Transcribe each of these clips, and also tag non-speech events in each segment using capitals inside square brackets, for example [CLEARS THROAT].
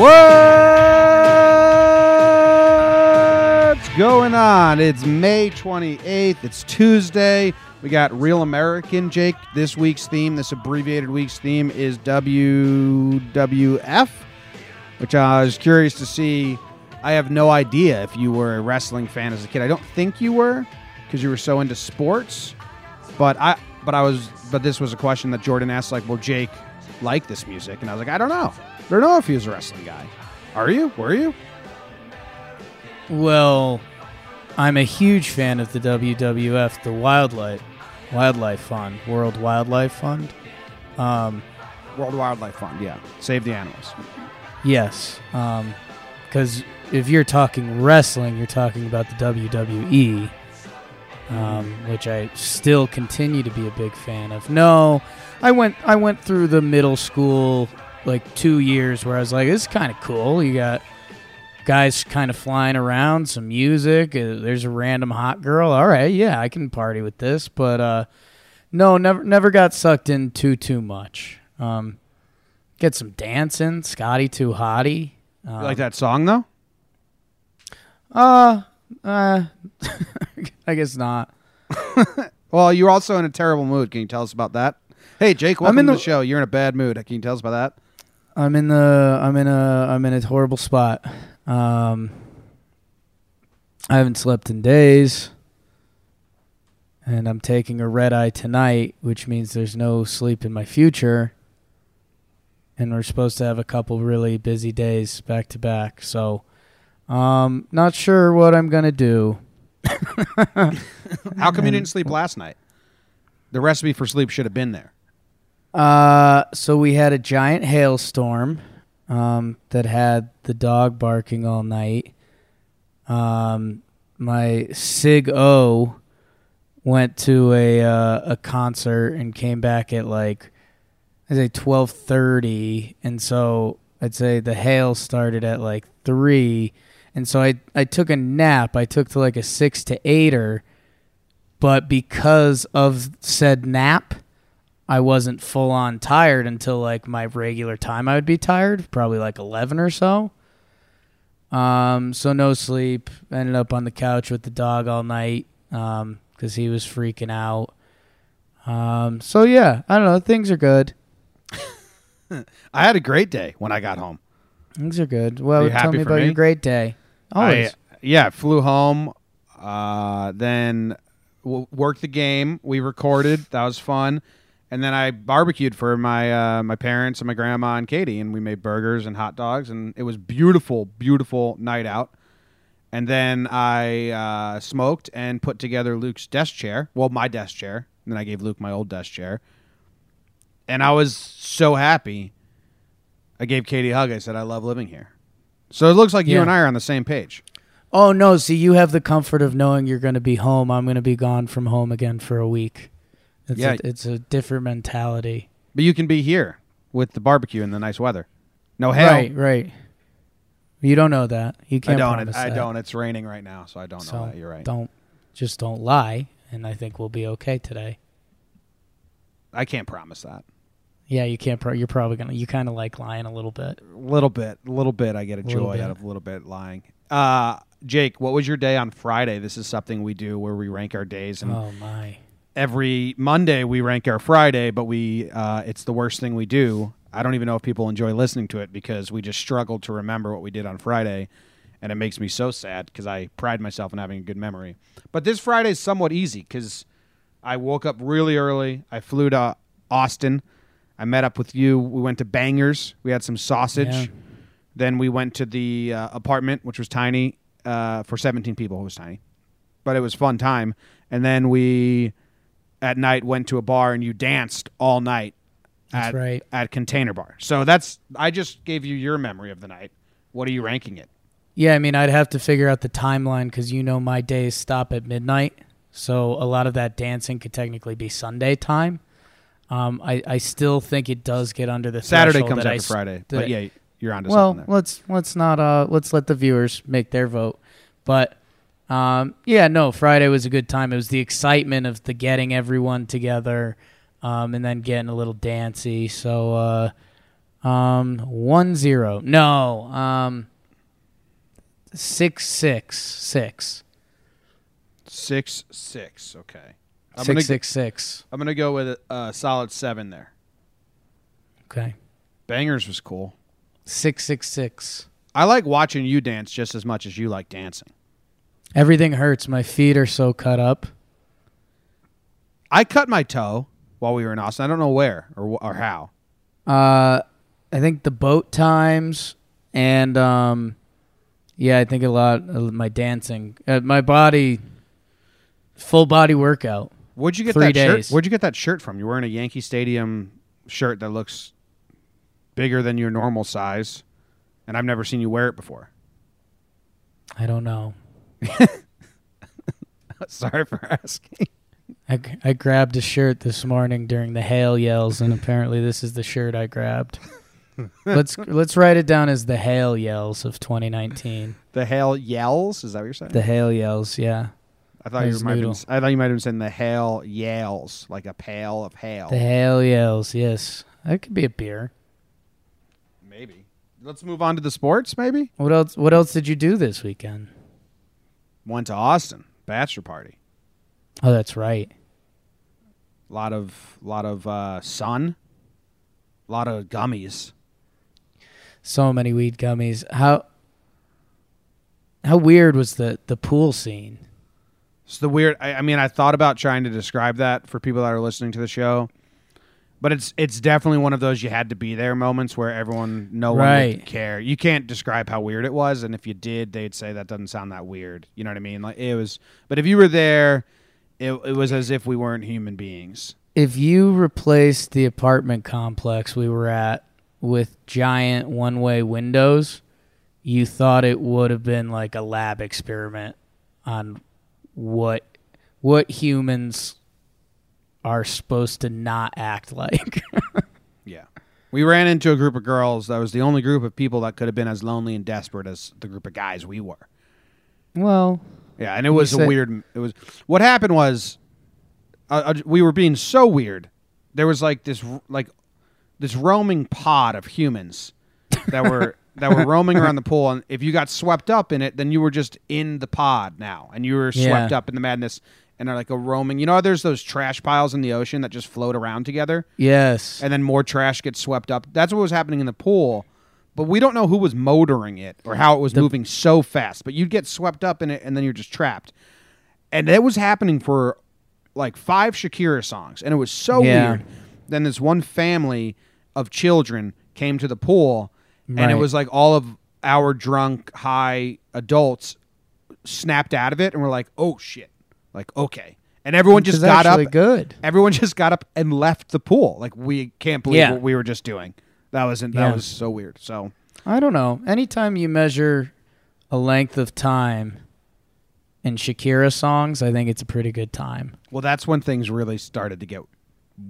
What's going on? It's May 28th. It's Tuesday. We got Real American, Jake. This week's theme, this abbreviated week's theme, is WWF, which I was curious to see. I have no idea if you were a wrestling fan as a kid. I don't think you were because you were so into sports. But I, but I was, but this was a question that Jordan asked, like, "Will Jake like this music?" And I was like, "I don't know. I don't know if he was a wrestling guy. Are you? Were you?" Well, I'm a huge fan of the WWF, the Wildlife Wildlife Fund, World Wildlife Fund. Um, World Wildlife Fund, yeah. Save the animals. yes, because if you're talking wrestling, you're talking about the WWE, um, which I still continue to be a big fan of. No, I went I went through the middle school like two years where I was like, this is kind of cool. You got guys kind of flying around, some music. Uh, there's a random hot girl. All right, yeah, I can party with this. But uh, no, never never got sucked in too too much. Um, get some dancing, Scotty too hottie. You like that song though? Uh, uh, [LAUGHS] I guess not. [LAUGHS] Well, you're also in a terrible mood. Can you tell us about that? Hey, Jake, welcome in to the- the show. You're in a bad mood. Can you tell us about that? I'm in the I'm in a I'm in a horrible spot. Um, I haven't slept in days, and I'm taking a red eye tonight, which means there's no sleep in my future. And we're supposed to have a couple really busy days back to back, so um, not sure what I'm gonna do. [LAUGHS] How come you [LAUGHS] didn't sleep last night? The recipe for sleep should have been there. Uh, so we had a giant hailstorm um, that had the dog barking all night. Um, my Sig O went to a uh, a concert and came back at like I say twelve thirty, and so I'd say the hail started at like three, and so I I took a nap. I took to like a six to eighter, but because of said nap. I wasn't full on tired until like my regular time I would be tired, probably like 11 or so. Um, so no sleep. Ended up on the couch with the dog all night um, cuz he was freaking out. Um, so yeah, I don't know, things are good. [LAUGHS] I had a great day when I got home. Things are good. Well, Are tell me about me? your great day. Always. I, yeah, flew home. Uh, then w- worked the game. We recorded. That was fun. And then I barbecued for my uh, my parents and my grandma and Katie, and we made burgers and hot dogs, and it was beautiful, beautiful night out. And then I uh, smoked and put together Luke's desk chair. Well, my desk chair. And then I gave Luke my old desk chair. And I was so happy. I gave Katie a hug. I said, "I love living here." So it looks like you and I are on the same page. oh no, see you have the comfort of knowing you're going to be home. I'm going to be gone from home again for a week. It's Yeah. a, it's a different mentality. But you can be here with the barbecue and the nice weather. No hail. Right, right. You don't know that. You can't don't. promise I that. don't. It's raining right now, so I don't so know that. You're right. Don't just don't lie, and I think we'll be okay today. I can't promise that. Yeah, you can't. Pro- you're probably gonna. You kind of like lying a little bit. A little bit. A little bit. I get a Little joy bit. out of a little bit lying. Uh, Jake, what was your day on Friday? This is something we do where we rank our days, and Oh my. Every Monday we rank our Friday, but we uh, it's the worst thing we do. I don't even know if people enjoy listening to it because we just struggled to remember what we did on Friday. and it makes me so sad because I pride myself on having a good memory. But this Friday is somewhat easy because I woke up really early. I flew to Austin. I met up with you. We went to Bangers. We had some sausage. Yeah. Then we went to the uh, apartment, which was tiny uh, for 17 people. It was tiny, but it was fun time. And then we at night went to a bar and you danced all night That's at right. at Container Bar. So that's I just gave you your memory of the night. What are you ranking it? Yeah, I mean, I'd have to figure out the timeline because you know my days stop at midnight, so a lot of that dancing could technically be Sunday time. Um, I, I still think it does get under the Saturday comes that I after Friday, but yeah, you're on to well, something there. let's let's not uh let's let the viewers make their vote. But um, yeah, no, Friday was a good time. It was the excitement of the getting everyone together, um, and then getting a little dancey. So uh, um, one zero. No, um, six six six Six six. Okay, I'm six gonna six six. I'm gonna go with a, solid seven there. Okay, Bangers was cool. six six six. I like watching you dance just as much as you like dancing. Everything hurts. My feet are so cut up. I cut my toe while we were in Austin. I don't know where or or how. Uh, I think the boat times and um, yeah, I think a lot of my dancing, uh, my body, full body workout. Where'd you get Three that days. shirt? Where'd you get that shirt from? You're wearing a Yankee Stadium shirt that looks bigger than your normal size, and I've never seen you wear it before. I don't know. [LAUGHS] Sorry for asking. I, I grabbed a shirt this morning during the hail yells, and apparently this is the shirt I grabbed. [LAUGHS] let's let's write it down as the hail yells of 2019. The hail yells. Is that what you're saying? The hail yells, yeah. I thought you might. Have been. I thought you might have been saying the hail yells, like a pail of hail. The hail yells, yes. That could be a beer. Maybe. Let's move on to the sports. Maybe. What else? What else did you do this weekend? Went to Austin bachelor party. Oh, that's right. A lot of lot of uh, sun. A lot of gummies. So many weed gummies. How how weird was the the pool scene? It's the weird. I, I mean, I thought about trying to describe that for people that are listening to the show, but it's it's definitely one of those you had to be there moments where everyone, no one Right. would care. You can't describe how weird it was, and if you did, they'd say that doesn't sound that weird. You know what I mean? Like it was. But if you were there, it it was as if we weren't human beings. If you replaced the apartment complex we were at with giant one-way windows, you thought it would have been like a lab experiment on what what humans are supposed to not act [LAUGHS] like. Yeah. We ran into a group of girls that was the only group of people that could have been as lonely and desperate as the group of guys we were. well, Yeah, and it was a weird. It was what happened was, uh, uh, we were being so weird. There was like this, like this roaming pod of humans that were that were roaming around the pool, and if you got swept up in it, then you were just in the pod now, and you were swept Yeah. up in the madness, and are like a roaming. You know, how there's those trash piles in the ocean that just float around together, yes. and then more trash gets swept up. That's what was happening in the pool. But we don't know who was motoring it or how it was moving so fast. But you'd get swept up in it and then you're just trapped. And that was happening for like five Shakira songs. And it was so Yeah. weird. Then this one family of children came to the pool and it was like all of our drunk, high adults snapped out of it and were like, oh shit. Like, okay. And everyone just Which is got up. good. Everyone [LAUGHS] just got up and left the pool. Like we can't believe Yeah. what we were just doing. That was that Yeah. was so weird. So I don't know. Anytime you measure a length of time in Shakira songs, I think it's a pretty good time. well, that's when things really started to get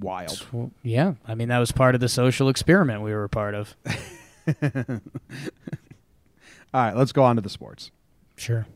wild. Well, yeah, I mean that was part of the social experiment we were a part of. [LAUGHS] All right, let's go on to the sports. Sure.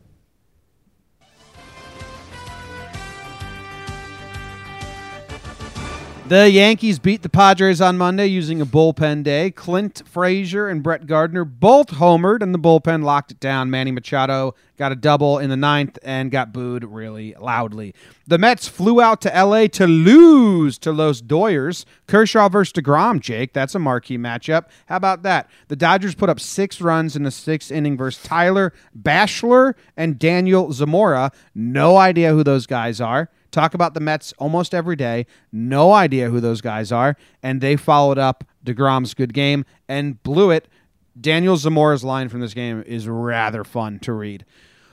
The Yankees beat the Padres on Monday using a bullpen day. Clint Frazier and Brett Gardner both homered, and the bullpen locked it down. Manny Machado got a double in the ninth and got booed really loudly. The Mets flew out to L.A. to lose to Los Doyers. Kershaw versus DeGrom, Jake. That's a marquee matchup. How about that? The Dodgers put up six runs in the sixth inning versus Tyler Bashlor and Daniel Zamora. No idea who those guys are talk about the Mets almost every day. No idea who those guys are. And they followed up DeGrom's good game and blew it. Daniel Zamora's line from this game is rather fun to read.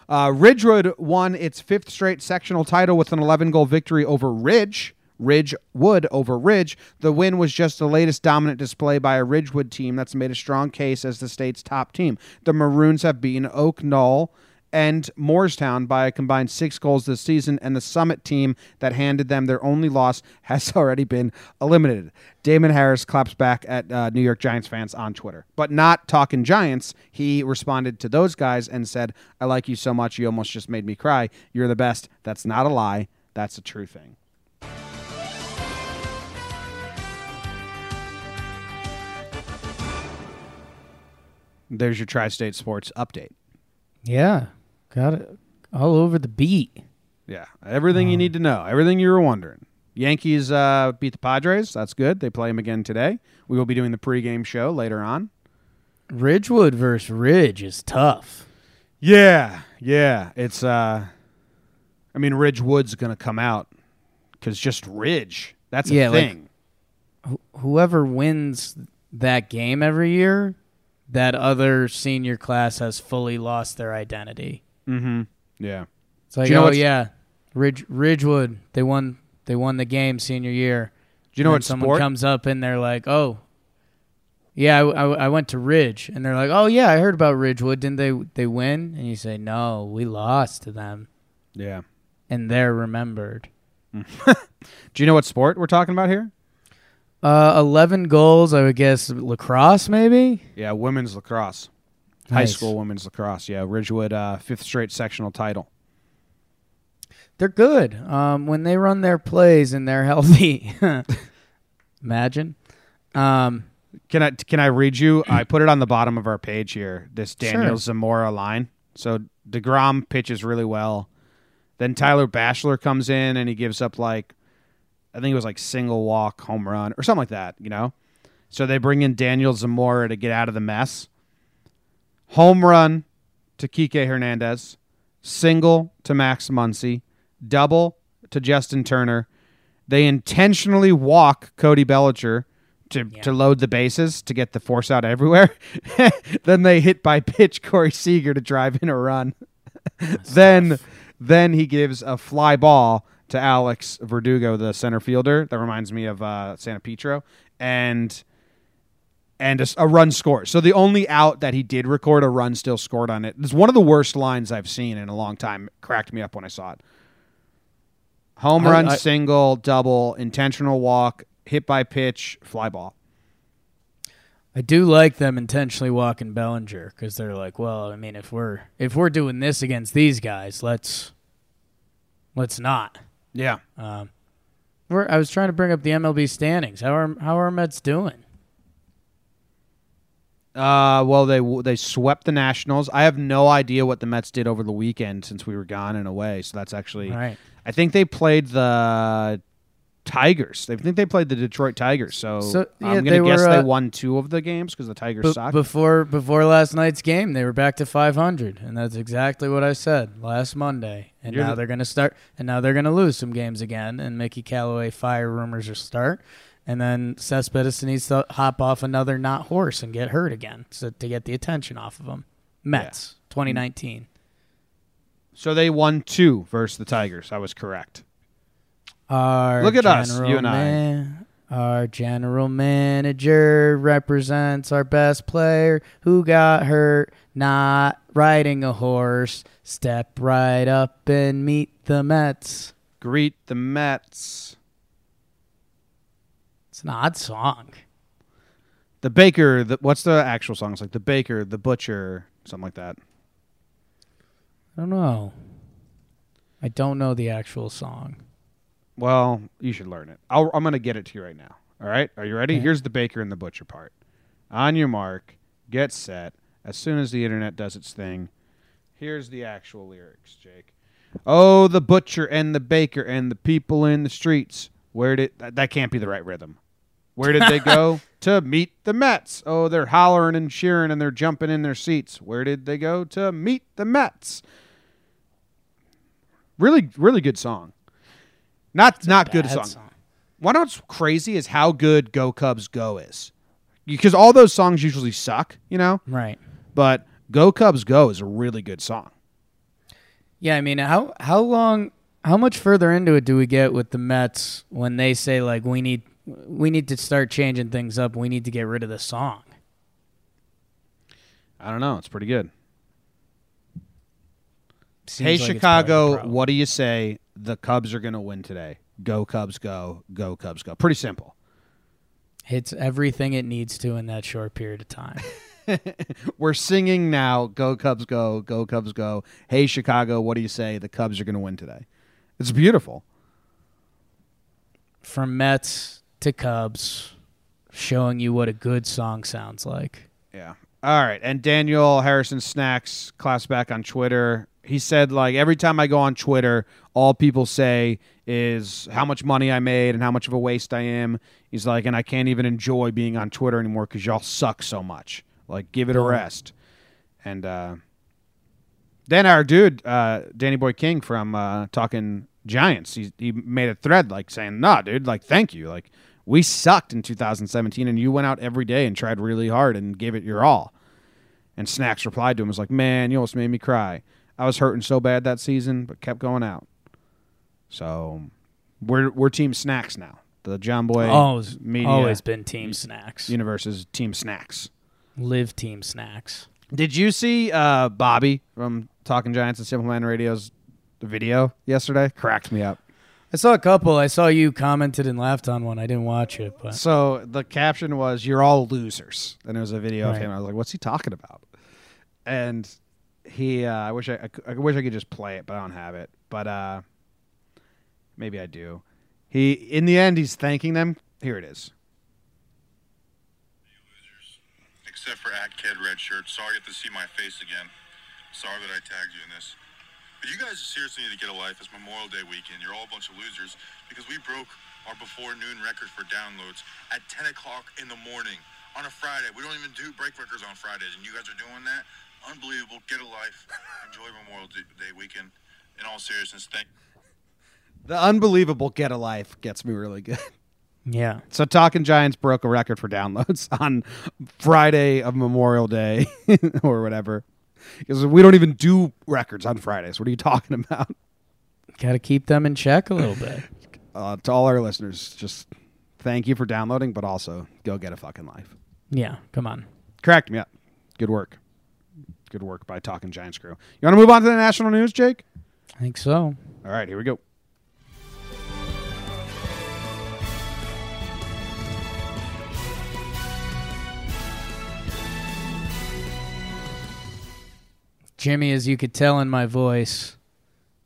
Uh, Ridgewood won its fifth straight sectional title with an 11 goal victory over Ridge. Ridgewood over Ridge. The win was just the latest dominant display by a Ridgewood team that's made a strong case as the state's top team. The Maroons have beaten Oak Knoll and Moorestown by a combined six goals this season, and the Summit team that handed them their only loss [LAUGHS] has already been eliminated. Damon Harris claps back at uh, New York Giants fans on Twitter, but not talking Giants. He responded to those guys and said, I like you so much, you almost just made me cry. You're the best. That's not a lie, that's a true thing. There's your Tri State Sports update. Yeah, got it all over the beat. Yeah, everything you need to know, everything you were wondering. Yankees uh, beat the Padres. That's good. They play them again today. We will be doing the pregame show later on. Ridgewood versus Ridge is tough. Yeah, yeah. It's uh, I mean, Ridgewood's gonna come out because just Ridge. That's a Yeah, like- thing. Wh- whoever wins that game every year, that other senior class has fully lost their identity. Mm-hmm. Yeah. It's like, you know oh yeah, Ridge Ridgewood, they won they won the game senior year. Do you know what someone sport? comes up and they're like, oh, yeah, I, I, I went to Ridge, and they're like, oh yeah, I heard about Ridgewood. Didn't they they win? And you say, no, we lost to them, yeah. and they're remembered. [LAUGHS] Do you know what sport we're talking about here? Uh, eleven goals, I would guess lacrosse maybe. Yeah, women's lacrosse. High school women's lacrosse. Yeah, Ridgewood uh, fifth straight sectional title. They're good. Um, when they run their plays and they're [LAUGHS] healthy. Imagine. Um, Can I can I read you? I [CLEARS THROAT] put it on the bottom of our page here. This Daniel Sure. Zamora line. So Degrom pitches really well. Then Tyler Bashlor comes in and he gives up like, I think it was like single walk home run or something like that. You know. So they bring in Daniel Zamora to get out of the mess. Home run to Kike Hernandez. Single to Max Muncy. Double to Justin Turner. They intentionally walk Cody Bellinger to, Yeah. to load the bases to get the force out everywhere. [LAUGHS] then they hit by pitch Corey Seager to drive in a run. [LAUGHS] then then he gives a fly ball to Alex Verdugo, the center fielder. That reminds me of uh, Santa Petro. And and a run scored. So the only out that he did record, a run still scored on it. It's one of the worst lines I've seen in a long time. It cracked me up when I saw it. Home I- run, I- single, double, intentional walk, hit by pitch, fly ball. I do like them intentionally walking Bellinger because they're like, well, I mean, if we're if we're doing this against these guys, let's let's not. Yeah. Um, we're, I was trying to bring up the MLB standings. How are how are Mets doing? Uh, well, they they swept the Nationals. I have no idea what the Mets did over the weekend since we were gone and away. So that's actually, All right. I think they played the Tigers. I think they played the Detroit Tigers. So, So, yeah, I'm gonna guess were, they uh, won two of the games because the Tigers Be- suck. before before last night's game, they were back to 500, and that's exactly what I said last Monday. And You're now the- they're gonna start, and now they're gonna lose some games again. And Mickey Callaway fire rumors will start, and then Cespedes needs to hop off another not horse and get hurt again, so to get the attention off of him. Mets 2019. so they won two versus the Tigers. I was correct. Our Look at us, you and I. Our general manager represents our best player who got hurt not riding a horse. Step right up and meet the Mets. Greet the Mets. It's an odd song. The Baker. The, what's the actual song? It's like the Baker, the Butcher, something like that. I don't know. I don't know the actual song. Well, you should learn it. I'll, I'm going to get it to you right now. All right? Are you ready? Okay. Here's the baker and the butcher part. On your mark, get set. As soon as the internet does its thing, here's the actual lyrics, Jake. Oh, the butcher and the baker and the people in the streets. Where did that, that can't be the right rhythm? Where did they go? [LAUGHS] to meet the Mets. Oh, they're hollering and cheering and they're jumping in their seats. Where did they go? To meet the Mets. Really, really good song. Not not good song. song. Why what's crazy is how good Go Cubs Go is. Because all those songs usually suck, you know? Right. But Go Cubs Go is a really good song. Yeah, I mean, how how long, how much further into it do we get with the Mets when they say like we need we need to start changing things up, we need to get rid of the song? I don't know. It's pretty good. Seems hey, like it's part of the Chicago, what do you say? The Cubs are going to win today. Go Cubs Go. Go Cubs Go. Pretty simple. It's everything it needs to in that short period of time. [LAUGHS] We're singing now. Go Cubs Go. Go Cubs Go. Hey, Chicago, what do you say? The Cubs are going to win today. It's beautiful. From Mets to Cubs, showing you what a good song sounds like. Yeah. All right. And Damon Harrison Snacks, class back on Twitter. He said, like, every time I go on Twitter, all people say is how much money I made and how much of a waste I am. He's like, and I can't even enjoy being on Twitter anymore because y'all suck so much. Like, give it a rest. And uh, then our dude, uh, Danny Boy King from uh, Talking Giants, he, he made a thread like saying, nah, dude, like, thank you. Like, we sucked in 2017 and you went out every day and tried really hard and gave it your all. And Snacks replied to him was like, "Man, you almost made me cry. I was hurting so bad that season, but kept going out." So, we're we're Team Snacks now. The Jomboy always, Media always been Team Snacks. Universe is Team Snacks. Live Team Snacks. Did you see uh, Bobby from Talking Giants and Simple Man Radio's video yesterday? Cracked me up. I saw a couple. I saw you commented and laughed on one. I didn't watch it, but So the caption was "You're all losers," and it was a video of Right. him. I was like, "What's he talking about?" And he, uh, I wish I, I, I wish I could just play it, but I don't have it. But uh, maybe I do. He, in the end, he's thanking them. Here it is. except for at Kid Redshirt. Sorry you have to see my face again. Sorry that I tagged you in this. But you guys seriously need to get a life. It's Memorial Day weekend. You're all a bunch of losers because we broke our before noon record for downloads at 10 o'clock in the morning on a Friday. We don't even do break records on Fridays, and you guys are doing that. Unbelievable. Get a life. Enjoy Memorial Day weekend. In all seriousness, thank. The unbelievable "Get a Life" gets me really good. yeah. So Talking Giants broke a record for downloads [LAUGHS] on Friday of Memorial Day [LAUGHS] or whatever. Because we don't even do records on Fridays. What are you talking about? Got to keep them in check a little bit. [LAUGHS] uh, to all our listeners, just thank you for downloading, but also go get a fucking life. Yeah, come on. Cracked me up. Good work. Good work by Talking Giants crew. You want to move on to the national news, Jake? I think so. All right, here we go. Jimmy, as you could tell in my voice,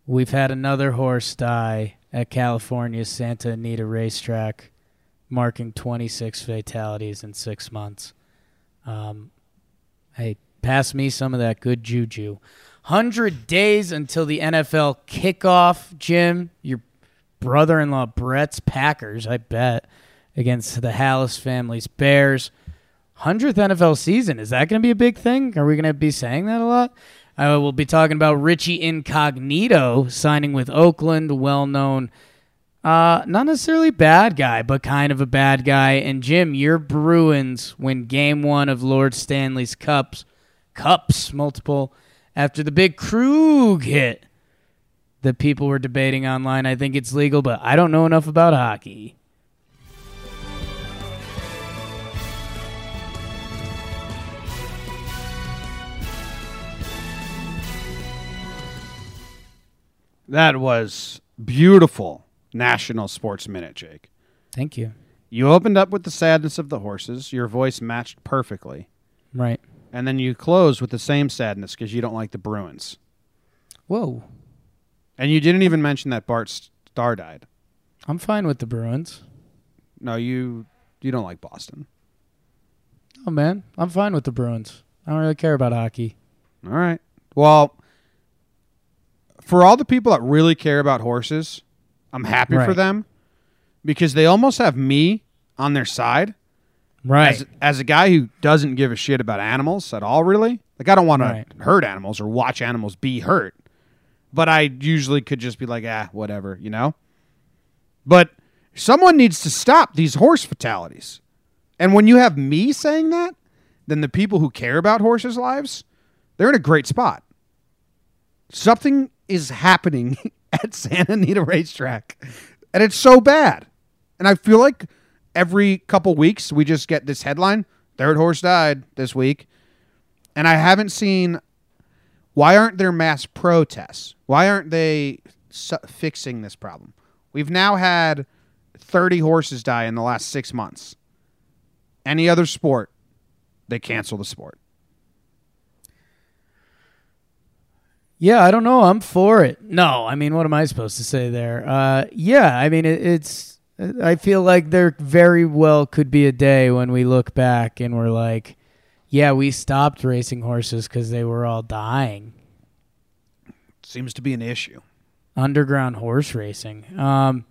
we've had another horse die at California's Santa Anita racetrack, marking 26 fatalities in six months. Um, hey, pass me some of that good juju. 100 days until the NFL kickoff, Jim. Your brother in law Brett's Packers, I bet, against the Halas family's Bears. 100th NFL season. Is that going to be a big thing? Are we going to be saying that a lot? Uh, we'll be talking about Richie Incognito signing with Oakland, well known, uh, not necessarily bad guy, but kind of a bad guy. And Jim, your Bruins win game one of Lord Stanley's Cups, Cups, multiple, after the big Krug hit that people were debating online. I think it's legal, but I don't know enough about hockey. That was beautiful National Sports Minute, Jake. Thank you. You opened up with the sadness of the horses. Your voice matched perfectly. Right. And then you closed with the same sadness because you don't like the Bruins. Whoa. And you didn't even mention that Bart Starr died. I'm fine with the Bruins. No, you you don't like Boston. Oh man, I'm fine with the Bruins. I don't really care about hockey. All right. Well, for all the people that really care about horses, I'm happy for them because they almost have me on their side. Right. As, as a guy who doesn't give a shit about animals at all, really. Like, I don't want Right. to hurt animals or watch animals be hurt. But I usually could just be like, ah, whatever, you know? But someone needs to stop these horse fatalities. And when you have me saying that, then the people who care about horses' lives, they're in a great spot. Something is happening [LAUGHS] at Santa Anita Racetrack, and it's so bad. And I feel like every couple weeks we just get this headline: third horse died this week, and I haven't seen. Why aren't there mass protests? Why aren't they su- fixing this problem? We've now had 30 horses die in the last six months. Any other sport, they cancel the sport. Yeah, I don't know. I'm for it. No, I mean, what am I supposed to say there? Uh, yeah, I mean, it, it's. I feel like there very well could be a day when we look back and we're like, yeah, we stopped racing horses because they were all dying. Seems to be an issue. Underground horse racing. Um,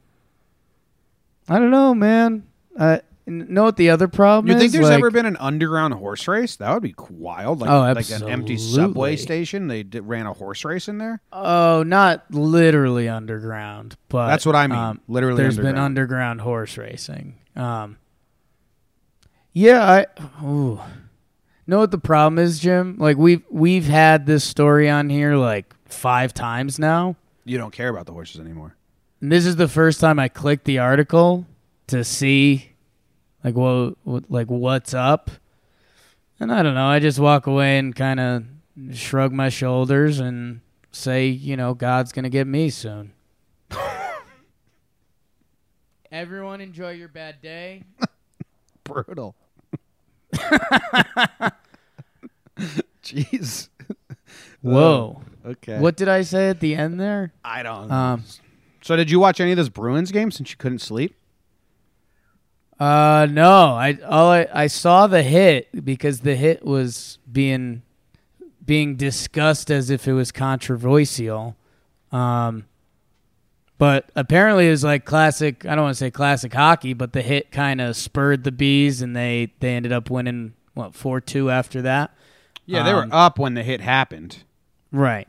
I don't know, man. Uh, n- know what the other problem is? You is? think there's Like- ever been an underground horse race? That would be wild. Like, Oh, like an empty subway absolutely. station. They ran a horse race in there. Oh, not literally underground, but That's what I mean. um, Literally there's been underground. underground horse racing. Um, yeah, I ooh. know what the problem is, Jim. Like we've we've had this story on here like five times now, You don't care about the horses anymore. and this is the first time I clicked the article to see like what, what like what's up. And I don't know. I just walk away and kind of shrug my shoulders and say, you know, God's gonna get me soon. [LAUGHS] Everyone enjoy your bad day. [LAUGHS] Brutal. [LAUGHS] Jeez. Whoa. Okay. What did I say at the end there? I don't. Um, so did you watch any of this Bruins game since you couldn't sleep? Uh, no. I all I, I saw the hit because the hit was being being discussed as if it was controversial. Um, but apparently it was like classic. I don't want to say classic hockey, but the hit kind of spurred the bees, and they they ended up winning what four two after that. Yeah, they were Um, up when the hit happened. Right.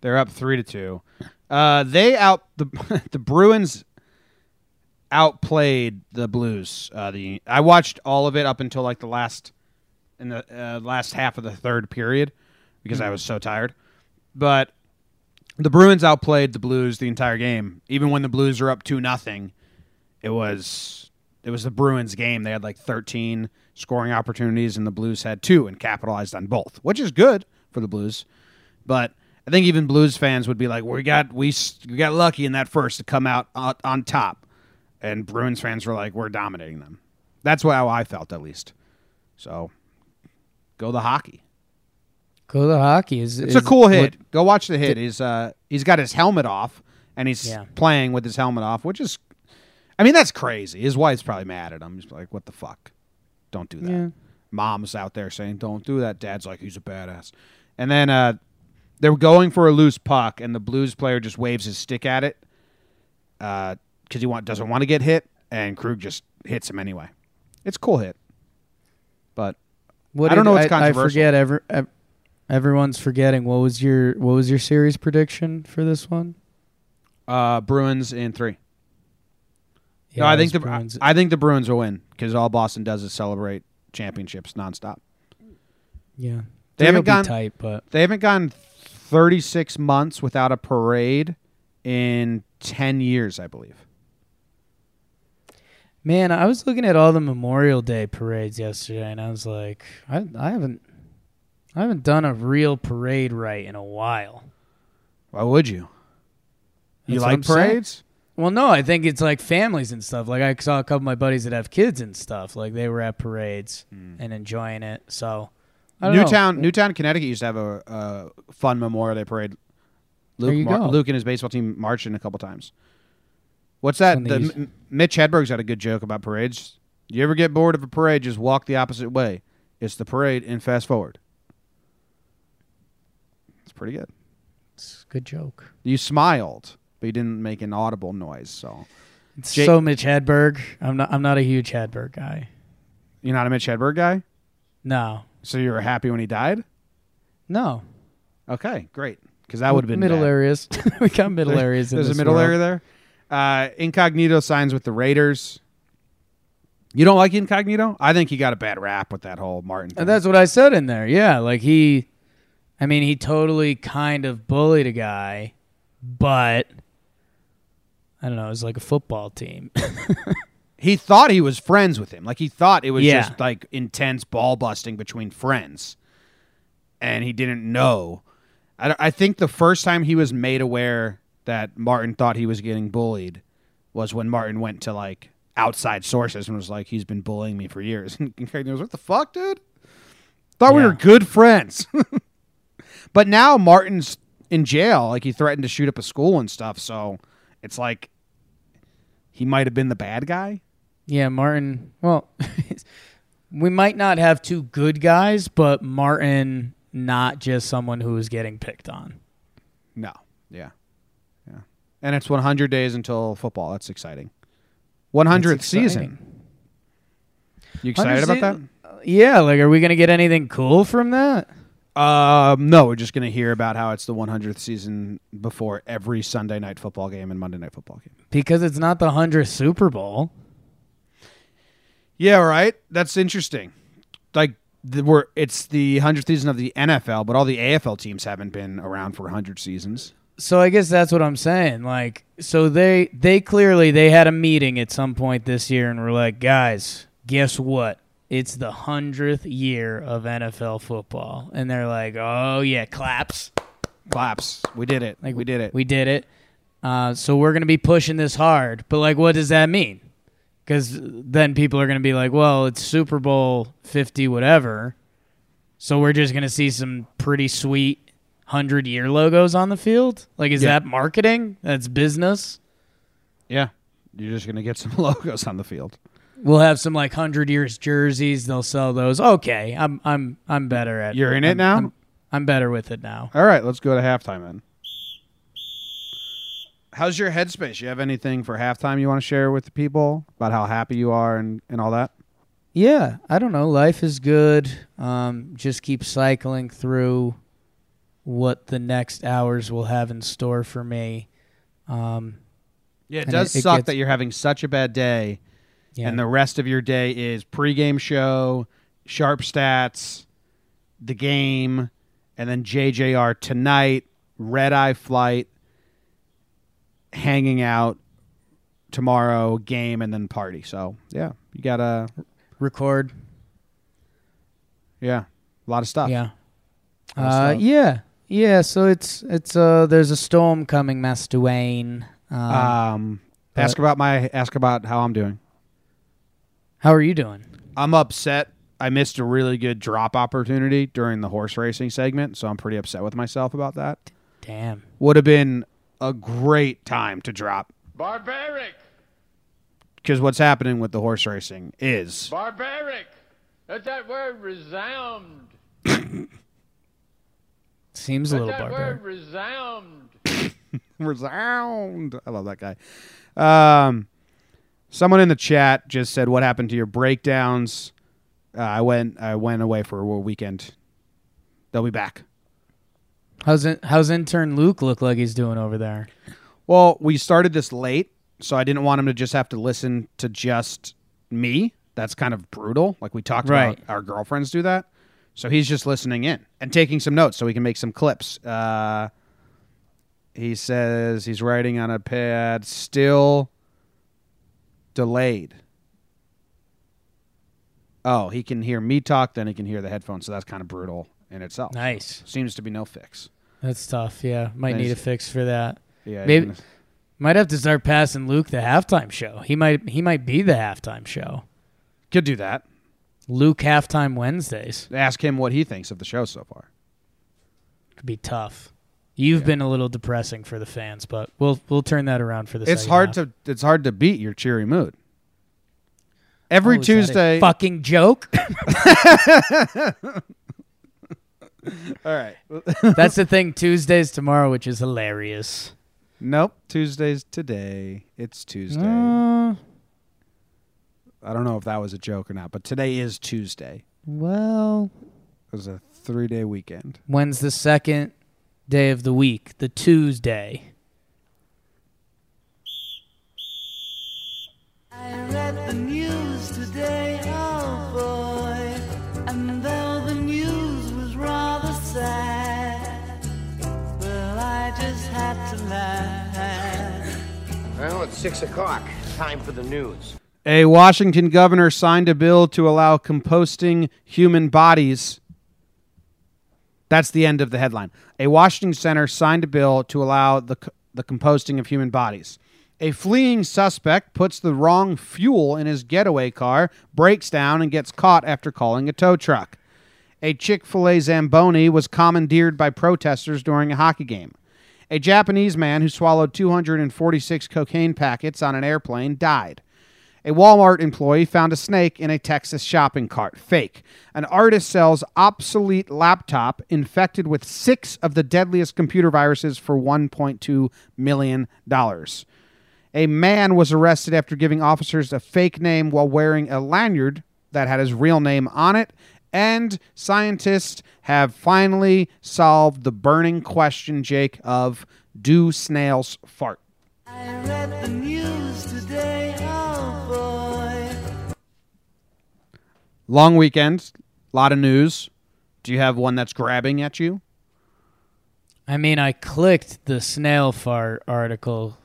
They're up three to two. Uh, they out the [LAUGHS] the Bruins outplayed the Blues. Uh, the I watched all of it up until like the last in the uh, last half of the third period because I was so tired. But the Bruins outplayed the Blues the entire game. Even when the Blues were up two nothing, it was it was the Bruins game. They had like thirteen scoring opportunities, and the Blues had two and capitalized on both, which is good for the Blues. But I think even Blues fans would be like, "We got we we got lucky in that first to come out on, on top," and Bruins fans were like, "We're dominating them." That's how I felt at least. So, go the hockey. Go the hockey. Is It's is a cool what- hit. Go watch the hit. He's uh he's got his helmet off and he's Yeah. playing with his helmet off, which is, I mean that's crazy. His wife's probably mad at him. He's like, "What the fuck? Don't do that." Yeah. Mom's out there saying, "Don't do that." Dad's like, "He's a badass." And then uh, they're going for a loose puck, and the Blues player just waves his stick at it because he want, doesn't want to get hit, and Krug just hits him anyway. It's a cool hit, but What I don't did- know what's I, I forget. Every, ev- everyone's forgetting. What was your What was your series prediction for this one? uh, Bruins in three. Yeah, no, I think the Bruins. I think the Bruins will win because all Boston does is celebrate championships nonstop. yeah, They haven't gone- tight, but They haven't gone 36 months without a parade in 10 years, I believe. Man, I was looking at all the Memorial Day parades yesterday, and I was like, I I haven't I haven't done a real parade right in a while. Why would you? You That's like I'm saying. parades? Well, no, I think it's like families and stuff. Like I saw a couple of my buddies that have kids and stuff. Like they were at parades hmm. and enjoying it. So I don't know. Newtown, Newtown, Connecticut used to have a, a fun Memorial Day parade. Luke, Mar-. Luke and his baseball team marched in a couple times. What's that? The, M- Mitch Hedberg's had a good joke about parades. You ever get bored of a parade? Just walk the opposite way. It's the parade and fast forward. It's pretty good. It's a good joke. You smiled, but you didn't make an audible noise. So It's Jake- so Mitch Hedberg. I'm not. I'm not a huge Hedberg guy. you're not a Mitch Hedberg guy. No, So you were happy when he died. no. Okay, great. Because that would have been middle bad. areas. [LAUGHS] we got middle areas. In There's a middle world. area there. Uh, Incognito signs with the Raiders. You don't like Incognito? I think he got a bad rap with that whole Martin. Thing. And that's what I said in there. Yeah, like he, I mean, he totally kind of bullied a guy, but I don't know. It was like a football team. [LAUGHS] he thought he was friends with him. Like he thought it was Yeah. just like intense ball busting between friends, and he didn't know. I, I think the first time he was made aware that Martin thought he was getting bullied was when Martin went to like outside sources and was like, "He's been bullying me for years." [LAUGHS] And Incognito was, "What the fuck, dude? Thought we were good friends." [LAUGHS] but now Martin's in jail. Like he threatened to shoot up a school and stuff. So it's like he might have been the bad guy. yeah, Martin. Well, [LAUGHS] we might not have two good guys, but Martin, not just someone who was getting picked on. No. Yeah. And it's 100 days until football. That's exciting. 100th That's season. You excited about that? 100 Yeah, like, are we gonna get anything cool from that? Um, no, we're just going to hear about how it's the 100th season before every Sunday night football game and Monday night football game. Because it's not the hundredth Super Bowl. Yeah, right. That's interesting. Like the, we're it's the 100th season of the NFL, but all the AFL teams haven't been around for 100 seasons. So I guess that's what I'm saying. Like, so they they clearly they had a meeting at some point this year and were like, guys, guess what? It's the hundredth year of NFL football, and they're like, oh yeah, claps. Claps. We did it. Like we did it. We did it. Uh, so we're gonna be pushing this hard. But like, what does that mean? Because then people are gonna be like, well, it's Super Bowl fifty, whatever. So we're just gonna see some pretty sweet hundred year logos on the field. Like, is Yeah. that marketing? That's business. yeah. You're just going to get some [LAUGHS] logos on the field. We'll have some like hundred years jerseys. They'll sell those. Okay, I'm I'm I'm better at. You're in it I'm- now? I'm, I'm better with it now. All right, let's go to halftime then. How's your headspace? You have anything for halftime you want to share with the people about how happy you are and, and all that? Yeah, I don't know. Life is good. Um, just keep cycling through what the next hours will have in store for me. Um, Yeah, it does it- it suck gets- that you're having such a bad day, yeah, and the rest of your day is pregame show, sharp stats, the game, and then JJR tonight, red eye flight, hanging out tomorrow, game, and then party. So yeah, you gotta record. yeah, a lot of stuff. Yeah, uh, yeah, yeah. So it's it's uh, there's a storm coming, Master Wayne. Um, Um, ask about my ask about how I'm doing. how are you doing? I'm upset. I missed a really good drop opportunity during the horse racing segment, so I'm pretty upset with myself about that. Damn. Would have been a great time to drop Barbaric! because what's happening with the horse racing is Barbaric! Let that word resound. Seems a little that barbaric. word resound. [LAUGHS] resound. I love that guy. Um, someone in the chat just said, "What happened to your breakdowns?" Uh, I went. I went away for a weekend. They'll be back. How's it, how's intern Luke look like he's doing over there? Well, we started this late, so I didn't want him to just have to listen to just me. That's kind of brutal. Like we talked Right. about, our girlfriends do that. So he's just listening in and taking some notes so we can make some clips. Uh, he says he's writing on a pad, still delayed. Oh, he can hear me talk, then he can hear the headphones. So that's kind of brutal in itself. Nice. Seems to be no fix. That's tough. Yeah, might Nice. need a fix for that. Yeah, Maybe- Might have to start passing Luke the halftime show. He might he might be the halftime show. could do that. Luke halftime Wednesdays Ask him what he thinks of the show so far. could be tough. You've been a little depressing for the fans, but we'll we'll turn that around for the. It's hard half. to it's hard to beat your cheery mood. Every Oh, is that a Tuesday. fucking joke. [LAUGHS] All right. That's the thing. Tuesdays tomorrow, which is hilarious. Nope. Tuesday's today. It's Tuesday. Uh, I don't know if that was a joke or not, but today is Tuesday. well, It was a three day weekend. when's the second day of the week? The Tuesday. I read the news today, oh boy, and though the news was rather sad, well, I just had to laugh. Well, it's six o'clock. Time for the news. A Washington governor signed a bill to allow composting human bodies. That's the end of the headline. A Washington center signed a bill to allow the, the composting of human bodies. A fleeing suspect puts the wrong fuel in his getaway car, breaks down, and gets caught after calling a tow truck. A Chick fil A Zamboni was commandeered by protesters during a hockey game. A Japanese man who swallowed 246 cocaine packets on an airplane died. A Walmart employee found a snake in a Texas shopping cart. Fake. An artist sells obsolete laptop infected with six of the deadliest computer viruses for $1.2 million. A man was arrested after giving officers a fake name while wearing a lanyard that had his real name on it. And scientists have finally solved the burning question, Jake, of do snails fart? Long weekend, a lot of news. Do you have one that's grabbing at you? I mean, I clicked the snail fart article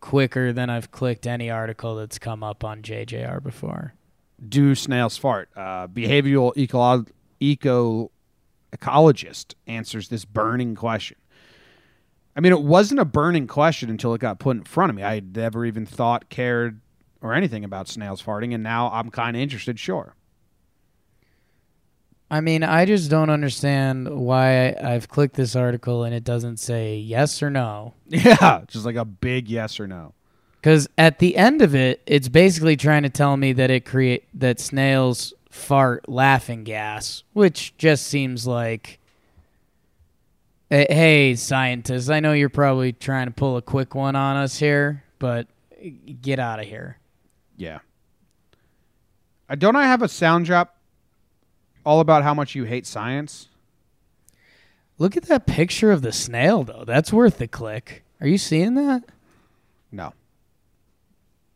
quicker than I've clicked any article that's come up on JJR before. Do snails fart? Uh, behavioral eco- eco ecologist answers this burning question. I mean, it wasn't a burning question until it got put in front of me. I had never even thought, cared, or anything about snails farting, and now I'm kind of interested. Sure. I mean, I just don't understand why I've clicked this article and it doesn't say yes or no. [LAUGHS] Yeah, just like a big yes or no. Because at the end of it, it's basically trying to tell me that it create that snails fart laughing gas, which just seems like, hey, scientists, I know you're probably trying to pull a quick one on us here, but get out of here. Yeah. Don't I have a sound drop all about how much you hate science? Look at that picture of the snail, though. That's worth the click. Are you seeing that, No.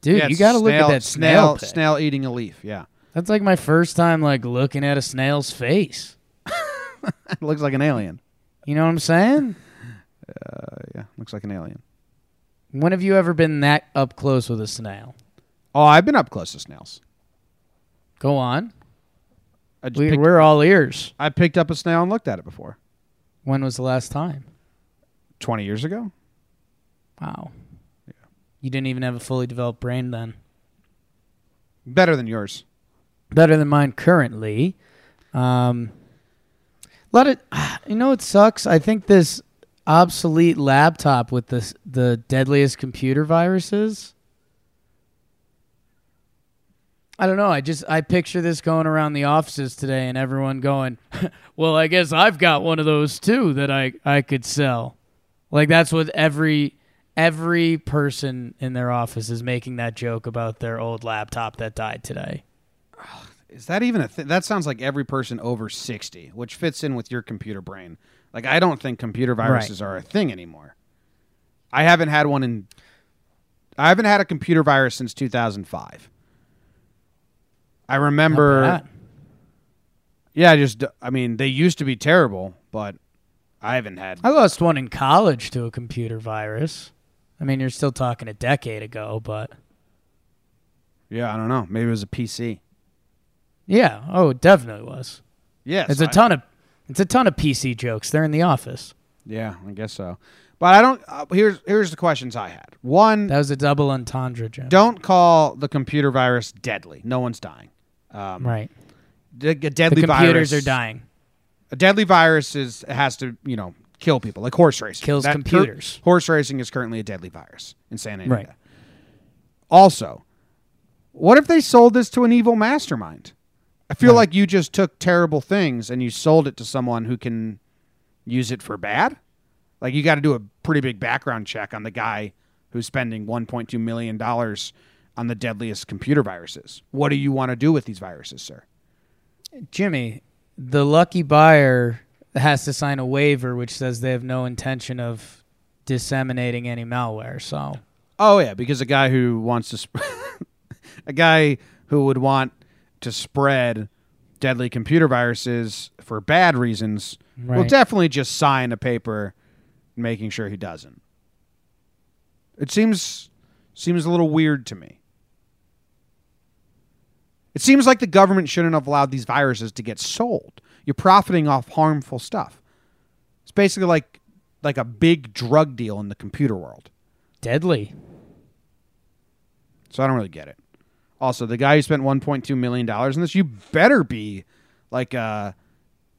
dude? Yeah, you got to look at that snail. snail. Snail eating a leaf. Yeah, That's like my first time like looking at a snail's face. it [LAUGHS] [LAUGHS] looks like an alien. You know what I'm saying? [LAUGHS] Uh, yeah, looks like an alien. When have you ever been that up close with a snail? Oh, I've been up close to snails. Go on. I, just We, picked, we're all ears. I picked up a snail and looked at it before. When was the last time? Twenty years ago. Wow. You didn't even have a fully developed brain then. Better than yours. Better than mine currently. Um, let it. [SIGHS] You know, it sucks. I think this obsolete laptop with the the deadliest computer viruses. I don't know. I just I picture this going around the offices today, and everyone going, [LAUGHS] "Well, I guess I've got one of those too that I I could sell." Like that's what every every person in their office is making that joke about their old laptop that died today. Is that even a thing? That sounds like every person over sixty, which fits in with your computer brain. Like I don't think computer viruses are a thing anymore. I haven't had one in. I haven't had a computer virus since two thousand five. I remember. Yeah, I just I mean they used to be terrible, but I haven't had. I lost one in college to a computer virus. I mean, you're still talking a decade ago, but Yeah, I don't know. Maybe it was a PC. yeah, oh, it definitely was. Yes, It's a I- ton of it's a ton of PC jokes. They're in the office. Yeah, I guess so. But I don't. Uh, here's here's the questions I had. One, That was a double entendre joke. don't call the computer virus deadly. No one's dying. Um, right. the- a The deadly computers virus are dying. A deadly virus is has to you know kill people, like horse racing. Kills cur- computers. horse racing is currently a deadly virus in Santa Anita. Right. Also, what if they sold this to an evil mastermind? I feel Right. like you just took terrible things and you sold it to someone who can use it for bad. Like you got to do a pretty big background check on the guy who's spending 1.2 million dollars on the deadliest computer viruses. What do you want to do with these viruses, sir? Jimmy, the lucky buyer has to sign a waiver which says they have no intention of disseminating any malware. So Oh yeah, because a guy who wants to, sp- [LAUGHS] a guy who would want to spread deadly computer viruses for bad reasons will definitely just sign a paper making sure he doesn't. It seems seems a little weird to me. It seems like the government shouldn't have allowed these viruses to get sold. You're profiting off harmful stuff. It's basically like like a big drug deal in the computer world. deadly. So I don't really get it. Also, the guy who spent 1.2 million dollars in this, you better be like uh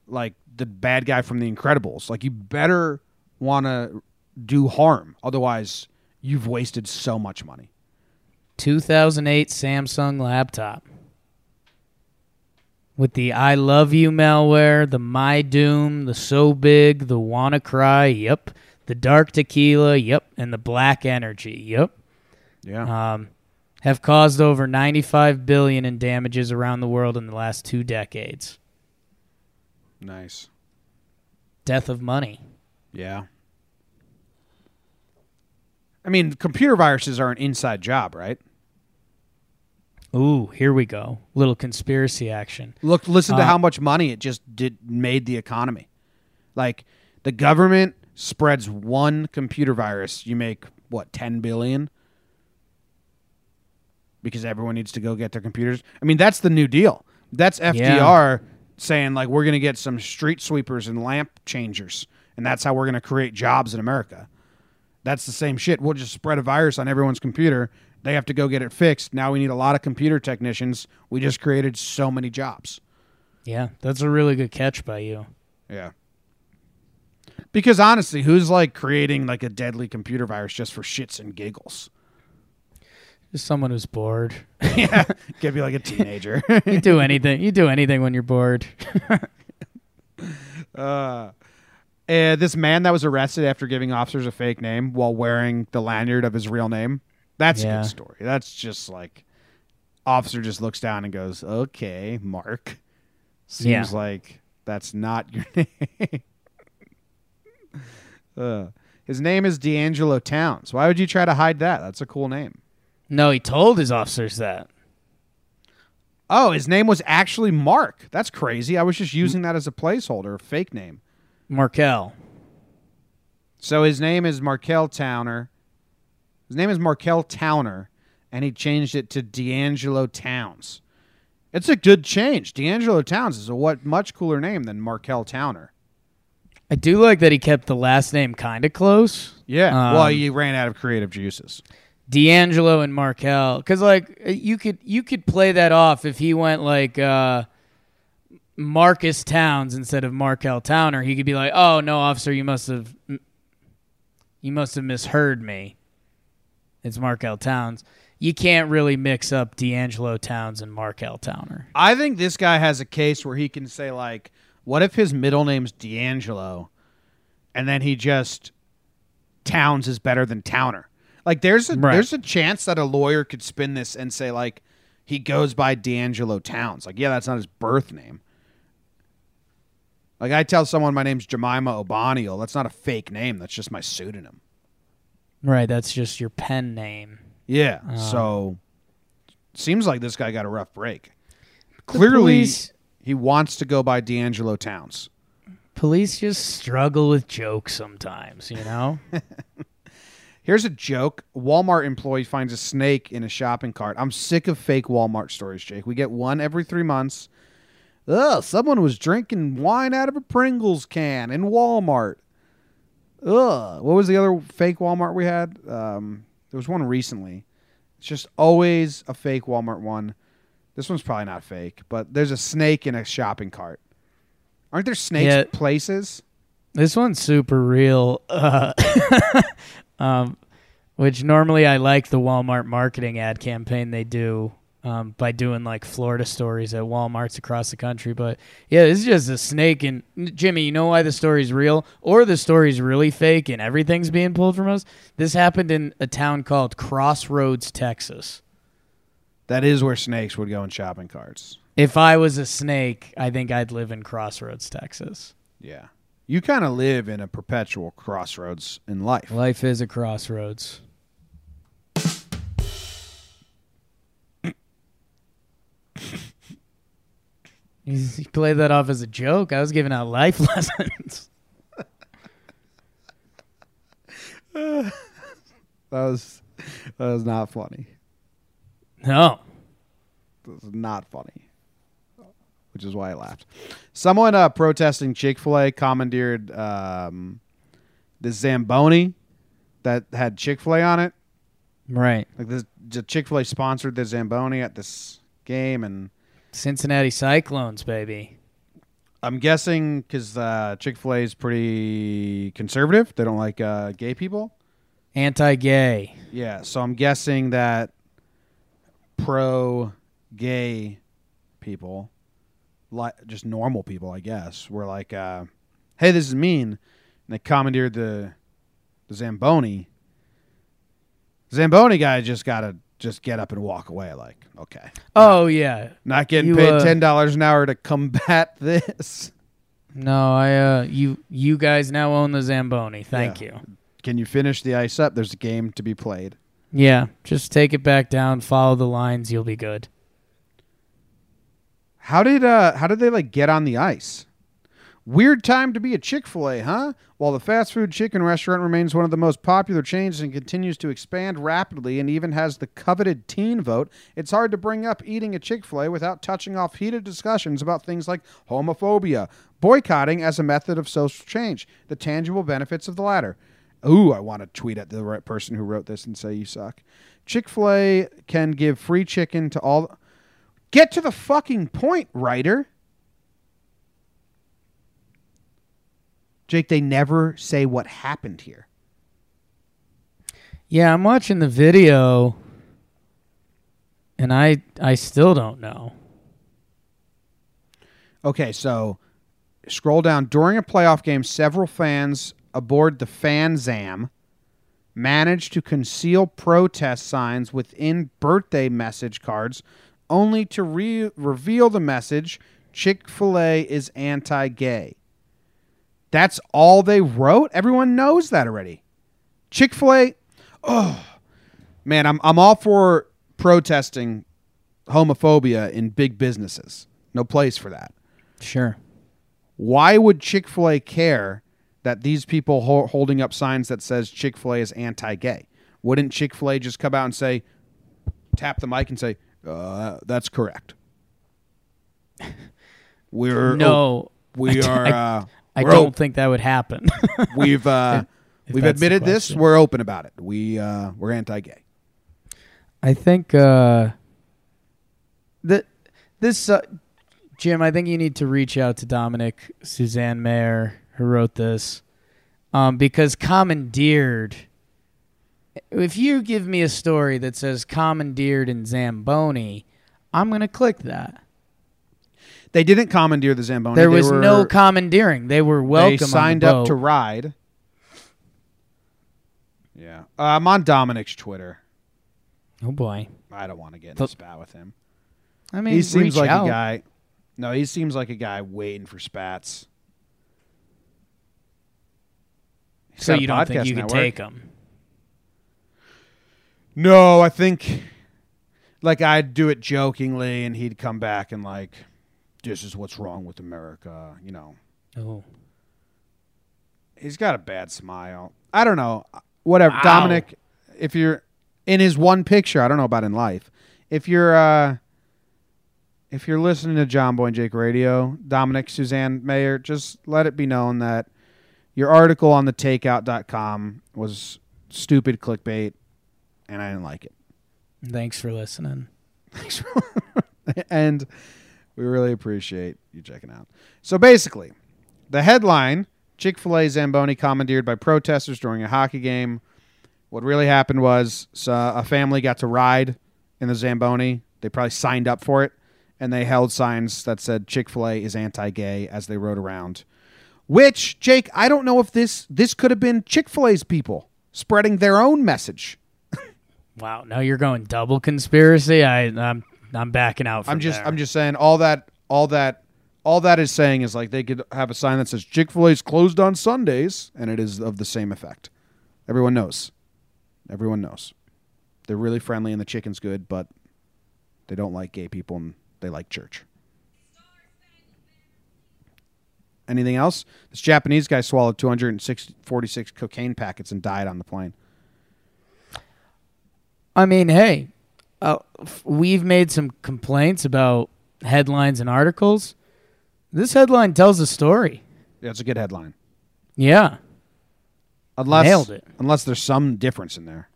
like the bad guy from The Incredibles. Like you better want to do harm, otherwise you've wasted so much money. 2008 Samsung laptop with the I love you malware, the My Doom, the So Big, the Wanna Cry, yep, the Dark Tequila, yep, and the Black Energy, yep. Yeah. Um, have caused over 95 billion in damages around the world in the last two decades. nice. Death of money. Yeah. I mean, computer viruses are an inside job, right? Ooh, here we go. Little conspiracy action. Look, listen to Uh, how much money it just did made the economy. Like the government spreads one computer virus, you make what ten billion because everyone needs to go get their computers. I mean, that's the new deal. That's FDR saying like we're going to get some street sweepers and lamp changers, and that's how we're going to create jobs in America. That's the same shit. We'll just spread a virus on everyone's computer. They have to go get it fixed. Now we need a lot of computer technicians. We just created so many jobs. Yeah, that's a really good catch by you. Yeah. Because honestly, who's like creating like a deadly computer virus just for shits and giggles? Just someone who's bored. [LAUGHS] yeah, [LAUGHS] could be like a teenager. [LAUGHS] you do anything. You do anything when you're bored. uh, uh, this man that was arrested after giving officers a fake name while wearing the lanyard of his real name. That's a good story. That's just like officer just looks down and goes, "Okay, Mark." Seems Yeah. like that's not your [LAUGHS] name. uh, his name is D'Angelo Towns. Why would you try to hide that? That's a cool name. No, he told his officers that. Oh, his name was actually Mark. That's crazy. I was just using that as a placeholder, a fake name. Markel. So his name is Markel Towner. His name is Markel Towner, and he changed it to D'Angelo Towns. It's a good change. D'Angelo Towns is a what much cooler name than Markel Towner. I do like that he kept the last name kind of close. Yeah. Um, well, he ran out of creative juices. D'Angelo and Markel, because like uh, you could you could play that off if he went like uh, Marcus Towns instead of Markel Towner. He could be like, "Oh no, officer, you must have you must have misheard me. It's Markel Towns." You can't really mix up D'Angelo Towns and Markel Towner. I think this guy has a case where he can say like, what if his middle name's D'Angelo, and then he just Towns is better than Towner. Like there's a Right. there's a chance that a lawyer could spin this and say like he goes by D'Angelo Towns. Like yeah, that's not his birth name. Like I tell someone my name's Jemima O'Boniel, that's not a fake name. That's just my pseudonym. Right, that's just your pen name. Yeah. Um, so seems like this guy got a rough break. Clearly, police- he wants to go by D'Angelo Towns. Police just struggle with jokes sometimes, you know? [LAUGHS] Here's a joke. Walmart employee finds a snake in a shopping cart. I'm sick of fake Walmart stories, Jake. We get one every three months. Ugh, someone was drinking wine out of a Pringles can in Walmart. Ugh. What was the other fake Walmart we had? Um, there was one recently. It's just always a fake Walmart one. This one's probably not fake, but there's a snake in a shopping cart. Aren't there snakes Yeah. places? This one's super real. Uh, [LAUGHS] um, which normally I like the Walmart marketing ad campaign they do um, by doing like Florida stories at Walmarts across the country. But yeah, this is just a snake. And Jimmy, you know why the story's real or the story's really fake and everything's being pulled from us? This happened in a town called Crossroads, Texas. That is where snakes would go in shopping carts. If I was a snake, I think I'd live in Crossroads, Texas. Yeah. You kind of live in a perpetual crossroads in life. Life is a crossroads. You you played that off as a joke. I was giving out life [LAUGHS] lessons. That was that was not funny. No. That was not funny. Which is why I laughed. Someone uh, protesting Chick Fil A commandeered um, the Zamboni that had Chick Fil A on it. Right. Like this, the Chick Fil A sponsored the Zamboni at this game, and Cincinnati Cyclones, baby. I'm guessing because uh, Chick Fil A is pretty conservative. They don't like uh, gay people. Anti gay. Yeah, so I'm guessing that pro gay people, like just normal people, I guess, were like, uh, "Hey, this is mean," and they commandeered the the Zamboni. Zamboni guy just gotta just get up and walk away. Like, okay, Oh, yeah. not getting You, paid uh, ten dollars an hour to combat [LAUGHS] this. No, I uh you you guys now own the Zamboni. Thank Yeah. you. Can you finish the ice up? There's a game to be played. Yeah, just take it back down, follow the lines, you'll be good. How did uh how did they like get on the ice? Weird time to be a Chick-fil-A, huh? While the fast food chicken restaurant remains one of the most popular chains and continues to expand rapidly and even has the coveted teen vote, it's hard to bring up eating a Chick-fil-A without touching off heated discussions about things like homophobia, boycotting as a method of social change, the tangible benefits of the latter. Ooh, I want to tweet at the right person who wrote this and say you suck. Chick-fil-A can give free chicken to all Get to the fucking point, writer. Jake, they never say what happened here. Yeah, I'm watching the video and I I still don't know. Okay, so scroll down. During a playoff game, several fans aboard the Fanzam managed to conceal protest signs within birthday message cards, only to re- reveal the message Chick fil A is anti gay. That's all they wrote? Everyone knows that already. Chick fil A, oh, man, I'm, I'm all for protesting homophobia in big businesses. No place for that Sure. why would chick-fil-a care that these people ho- holding up signs that says chick-fil-a is anti-gay wouldn't chick-fil-a just come out and say tap the mic and say uh, that's correct [LAUGHS] we're No. we [LAUGHS] I- are I- uh, I we're don't op- think that would happen. [LAUGHS] we've uh, if we've admitted this we're open about it we uh, we're anti-gay I think uh that this uh, Jim, I think you need to reach out to Dominic Suzanne Mayer who wrote this. Um, because commandeered if you give me a story that says commandeered in Zamboni, I'm gonna click that. They didn't commandeer the zamboni There was no commandeering. They were welcome. they on the signed up to ride yeah uh, i'm on dominic's twitter Oh boy. i don't want to get in a spat with him I mean he seems like out. a guy. No, he seems like a guy waiting for spats. He's So you don't think you can take them? No, I think like I'd do it jokingly, and he'd come back and like, "This is what's wrong with America," you know. Oh. He's got a bad smile. I don't know. Whatever, Wow. Dominic. If you're in his one picture, I don't know about in life. If you're uh if you're listening to Jomboy and Jake Radio, Dominic Suzanne Mayer, just let it be known that your article on the takeout.com was stupid clickbait and I didn't like it. Thanks for listening. Thanks for [LAUGHS] and we really appreciate you checking out. So basically, the headline Chick fil A Zamboni commandeered by protesters during a hockey game. What really happened was so a family got to ride in the Zamboni. They probably signed up for it, and they held signs that said Chick fil A is anti gay as they rode around. Which, Jake, I don't know if this this could have been Chick fil A's people spreading their own message. [LAUGHS] Wow, now you're going double conspiracy. I, I'm I'm backing out. From I'm just there. I'm just saying all that all that all that is saying is like they could have a sign that says Chick Fil A is closed on Sundays, and it is of the same effect. Everyone knows. Everyone knows. They're really friendly and the chicken's good, but they don't like gay people and they like church. Anything else? This Japanese guy swallowed 246 cocaine packets and died on the plane. I mean, hey, uh, we've made some complaints about headlines and articles. This headline tells a story. Yeah, it's a good headline. Yeah, Unless Nailed it. unless there's some difference in there.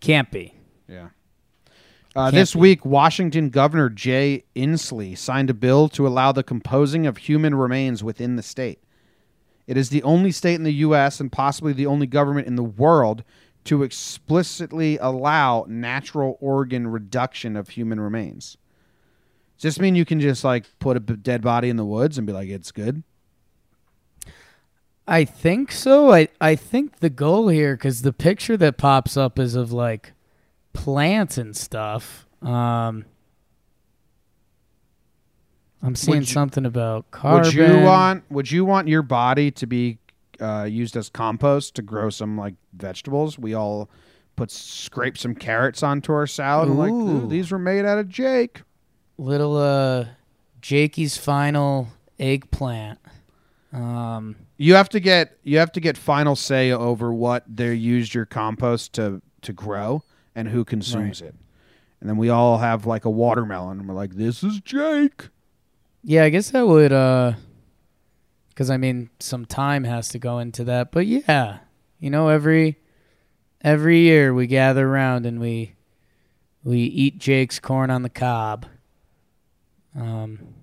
can't be. Yeah. Uh, this be. week, Washington Governor Jay Inslee signed a bill to allow the composing of human remains within the state. It is the only state in the U.S. and possibly the only government in the world to explicitly allow natural organic reduction of human remains. Does this mean you can just like put a dead body in the woods and be like, it's good? I think so. I I think the goal here, because the picture that pops up is of like plants and stuff. Um, I'm seeing you- something about carbon. Would you want Would you want your body to be uh, used as compost to grow some like vegetables? We all put scrape some carrots onto our salad. and like Ooh. "Ooh, these were made out of Jake. little uh, Jakey's final eggplant? Um, You have to get you have to get final say over what they used your compost to to grow and who consumes it. And then we all have like a watermelon, and we're like, "This is Jake." Yeah, I guess that would uh cuz I mean some time has to go into that. But yeah, you know every every year we gather around and we we eat Jake's corn on the cob. Um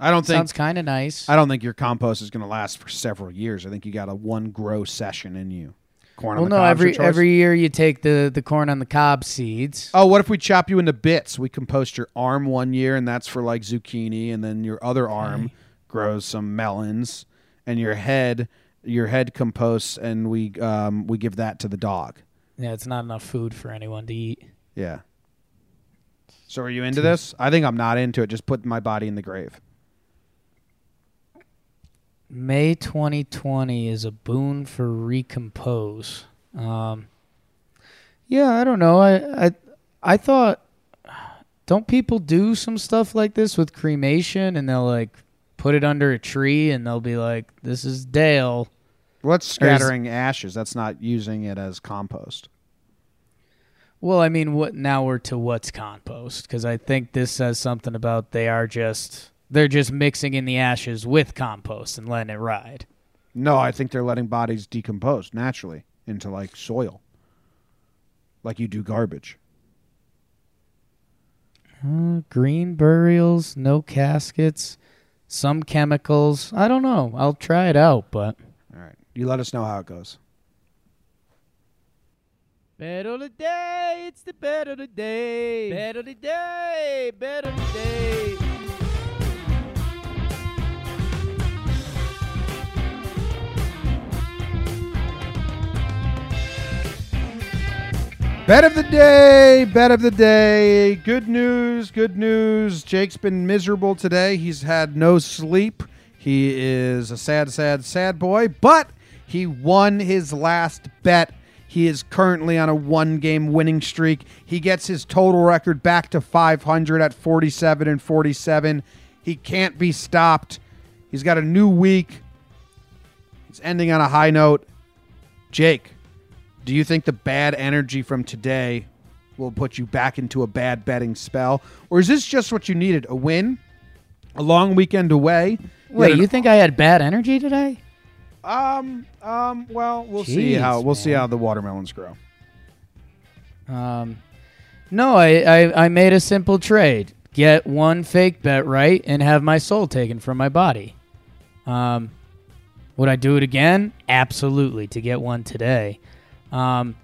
I don't think sounds kind of nice. I don't think your compost is going to last for several years. I think you got a one grow session in you. Corn well, on the no, every every year you take the the corn on the cob seeds. Oh, what if we chop you into bits? We compost your arm one year, and that's for like zucchini, and then your other arm grows some melons, and your head, your head composts, and we um, we give that to the dog. Yeah, it's not enough food for anyone to eat. Yeah. So are you into this? I think I'm not into it. Just put my body in the grave. May 2020 is a boon for recompose. Um, yeah, I don't know. I, I I thought, don't people do some stuff like this with cremation, and they'll like put it under a tree, and they'll be like, "This is Dale." What's Or is- scattering ashes? That's not using it as compost. Well, I mean, what now we're to what's compost? Because I think this says something about they are just they're just mixing in the ashes with compost and letting it ride. No, I think they're letting bodies decompose naturally into like soil, like you do garbage. Uh, green burials, no caskets, some chemicals. I don't know. I'll try it out, but. All right, you let us know how it goes. Better the day, it's the better the day. Better the day, better the day. Bet of the day, bet of the day. Good news, good news. Jake's been miserable today. He's had no sleep. He is a sad, sad, sad boy, but he won his last bet. He is currently on a one game winning streak. He gets his total record back to 500 at 47 and 47. He can't be stopped. He's got a new week. He's ending on a high note. Jake, do you think the bad energy from today will put you back into a bad betting spell? Or is this just what you needed? A win? A long weekend away? Wait, you think I had bad energy today? Um, um, well, we'll see how we'll see how the watermelons grow. Um, no, I, I, I made a simple trade. Get one fake bet right and have my soul taken from my body. Um, Would I do it again? Absolutely. To get one today. Um,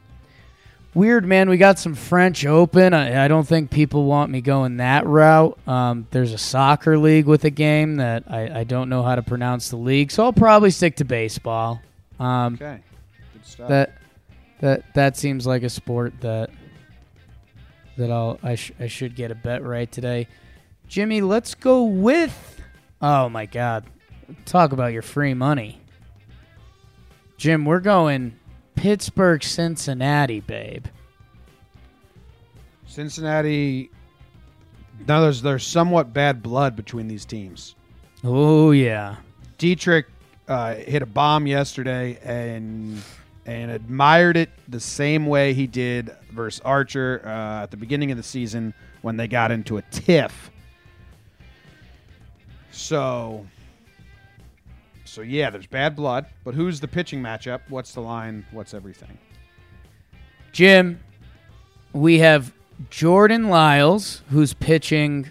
weird, man. We got some French Open. I, I don't think people want me going that route. Um, there's a soccer league with a game that I, I don't know how to pronounce the league, so I'll probably stick to baseball. Um, Okay. Good stuff. that that that seems like a sport that that I'll I, sh- I should get a bet right today. Jimmy, let's go with Oh my god. Talk about your free money. Jim, we're going Pittsburgh Cincinnati, babe. Cincinnati. Now there's there's somewhat bad blood between these teams. Oh yeah. Dietrich uh, hit a bomb yesterday and and admired it the same way he did versus Archer uh, at the beginning of the season when they got into a tiff. So, so yeah, there's bad blood. But who's the pitching matchup? What's the line? What's everything? Jim, we have Jordan Lyles, who's pitching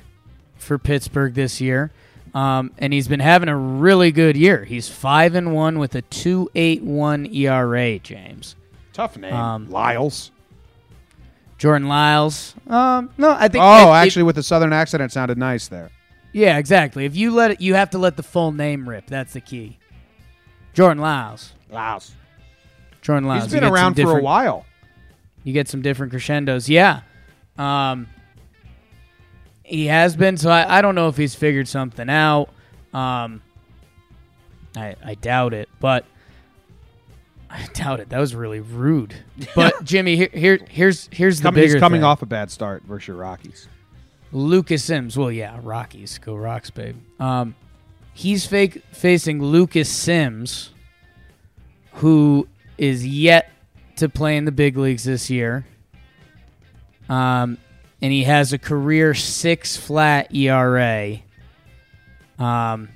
for Pittsburgh this year, um, and he's been having a really good year. He's five and one with a two eight one ERA. James Tough name, Um, Lyles. Jordan Lyles. Um, no, I think. Oh, if- actually, with the southern accent, it sounded nice there. Yeah, exactly. If you let it, you have to let the full name rip. That's the key. Jordan Lyles. Lyles. Jordan Lyles. He's been around for a while. You get some different crescendos. Yeah. Um, he has been, so I, I don't know if he's figured something out. Um, I, I doubt it, but I [LAUGHS] doubt it. That was really rude. But [LAUGHS] Jimmy, here, here here's here's the Coming, bigger he's coming thing. off a bad start versus your Rockies. Lucas Sims. Well, yeah, Rockies go Rocks, babe. Um, he's fake facing Lucas Sims, who is yet to play in the big leagues this year. Um, and he has a career six flat ERA. Um,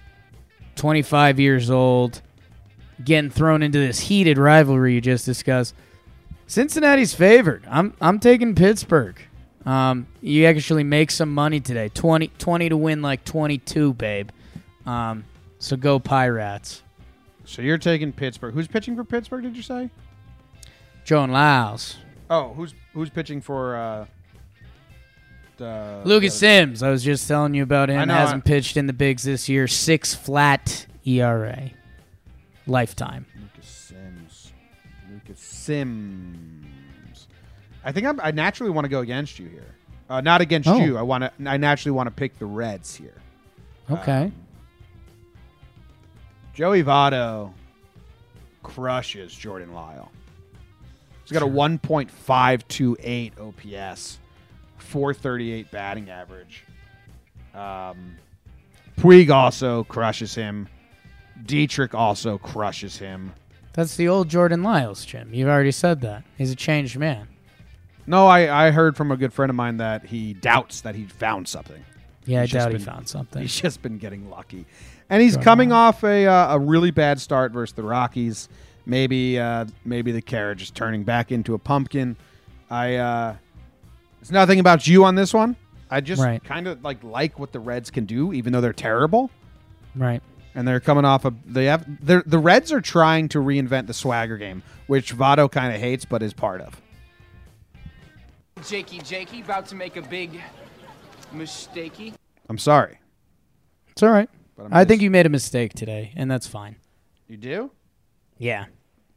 25 years old, getting thrown into this heated rivalry you just discussed. Cincinnati's favored. I'm I'm taking Pittsburgh. Um, you actually make some money today. 20, 20 to win like 22, babe. Um, so go Pirates. So you're taking Pittsburgh. Who's pitching for Pittsburgh? Did you say? Jordan Lyles. Oh, who's who's pitching for uh, the Lucas the- Sims. I was just telling you about him. know, Hasn't I- pitched in the bigs this year. Six flat ERA. Lifetime. Lucas Sims. Lucas Sims. I think I'm, I naturally want to go against you here. Uh, not against Oh. you. I want to. I naturally want to pick the Reds here. Okay. Joey Votto crushes Jordan Lyle. He's got a 1.528 OPS, 438 batting average. Um, Puig also crushes him. Dietrich also crushes him. That's the old Jordan Lyles, Jim. You've already said that. He's a changed man. No, I, I heard from a good friend of mine that he doubts that he found something. Yeah, I He's just doubt he found something. He's just been getting lucky, and he's coming off a uh, a really bad start versus the Rockies. Maybe uh, maybe the carriage is turning back into a pumpkin. I uh, it's nothing about you on this one. I just Right. kind of like like what the Reds can do, even though they're terrible, Right. and they're coming off a they have they're, the Reds are trying to reinvent the swagger game, which Votto kind of hates but is part of. Jakey, Jakey, about to make a big mistakey. I'm sorry, It's all right. but I'm I think you made a mistake today, and that's fine. you do. Yeah.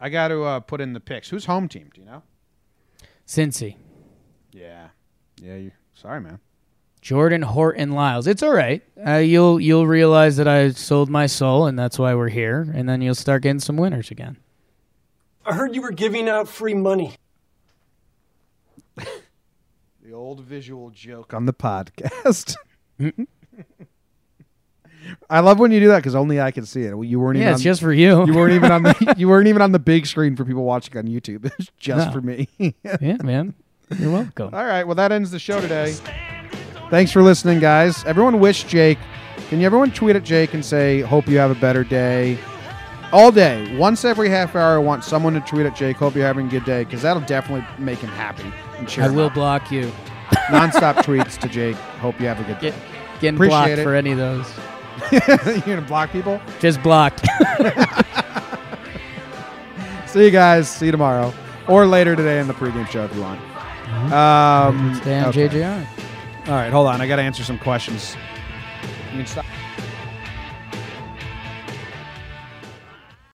I got to uh, put in the picks. Who's home team? Do you know? Cincy. Yeah, yeah. You sorry, man. Jordan Horton Lyles. It's all right. Uh, you'll you'll realize that I sold my soul, and that's why we're here. And then you'll start getting some winners again. I heard you were giving out free money. Old visual joke on the podcast. [LAUGHS] I love when you do that because only I can see it. You weren't even. Yeah, on, it's just for you. You weren't even on the. [LAUGHS] You weren't even on the big screen for people watching on YouTube. [LAUGHS] It's just No. for me. yeah, man. You're welcome. All right. Well, that ends the show today. Thanks for listening, guys. Everyone wish Jake. Can you everyone tweet at Jake and say, "Hope you have a better day." All day, once every half hour, I want someone to tweet at Jake. Hope you're having a good day, because that'll definitely make him happy and cheer I will block you. [LAUGHS] Nonstop tweets to Jake. Hope you have a good day. Get getting Appreciate blocked it. for any of those. [LAUGHS] You're gonna block people. Just blocked. [LAUGHS] See you guys. See you tomorrow or later today in the pregame show if you want. Um, Stay on okay. JJR. All right, hold on. I got to answer some questions. You can stop.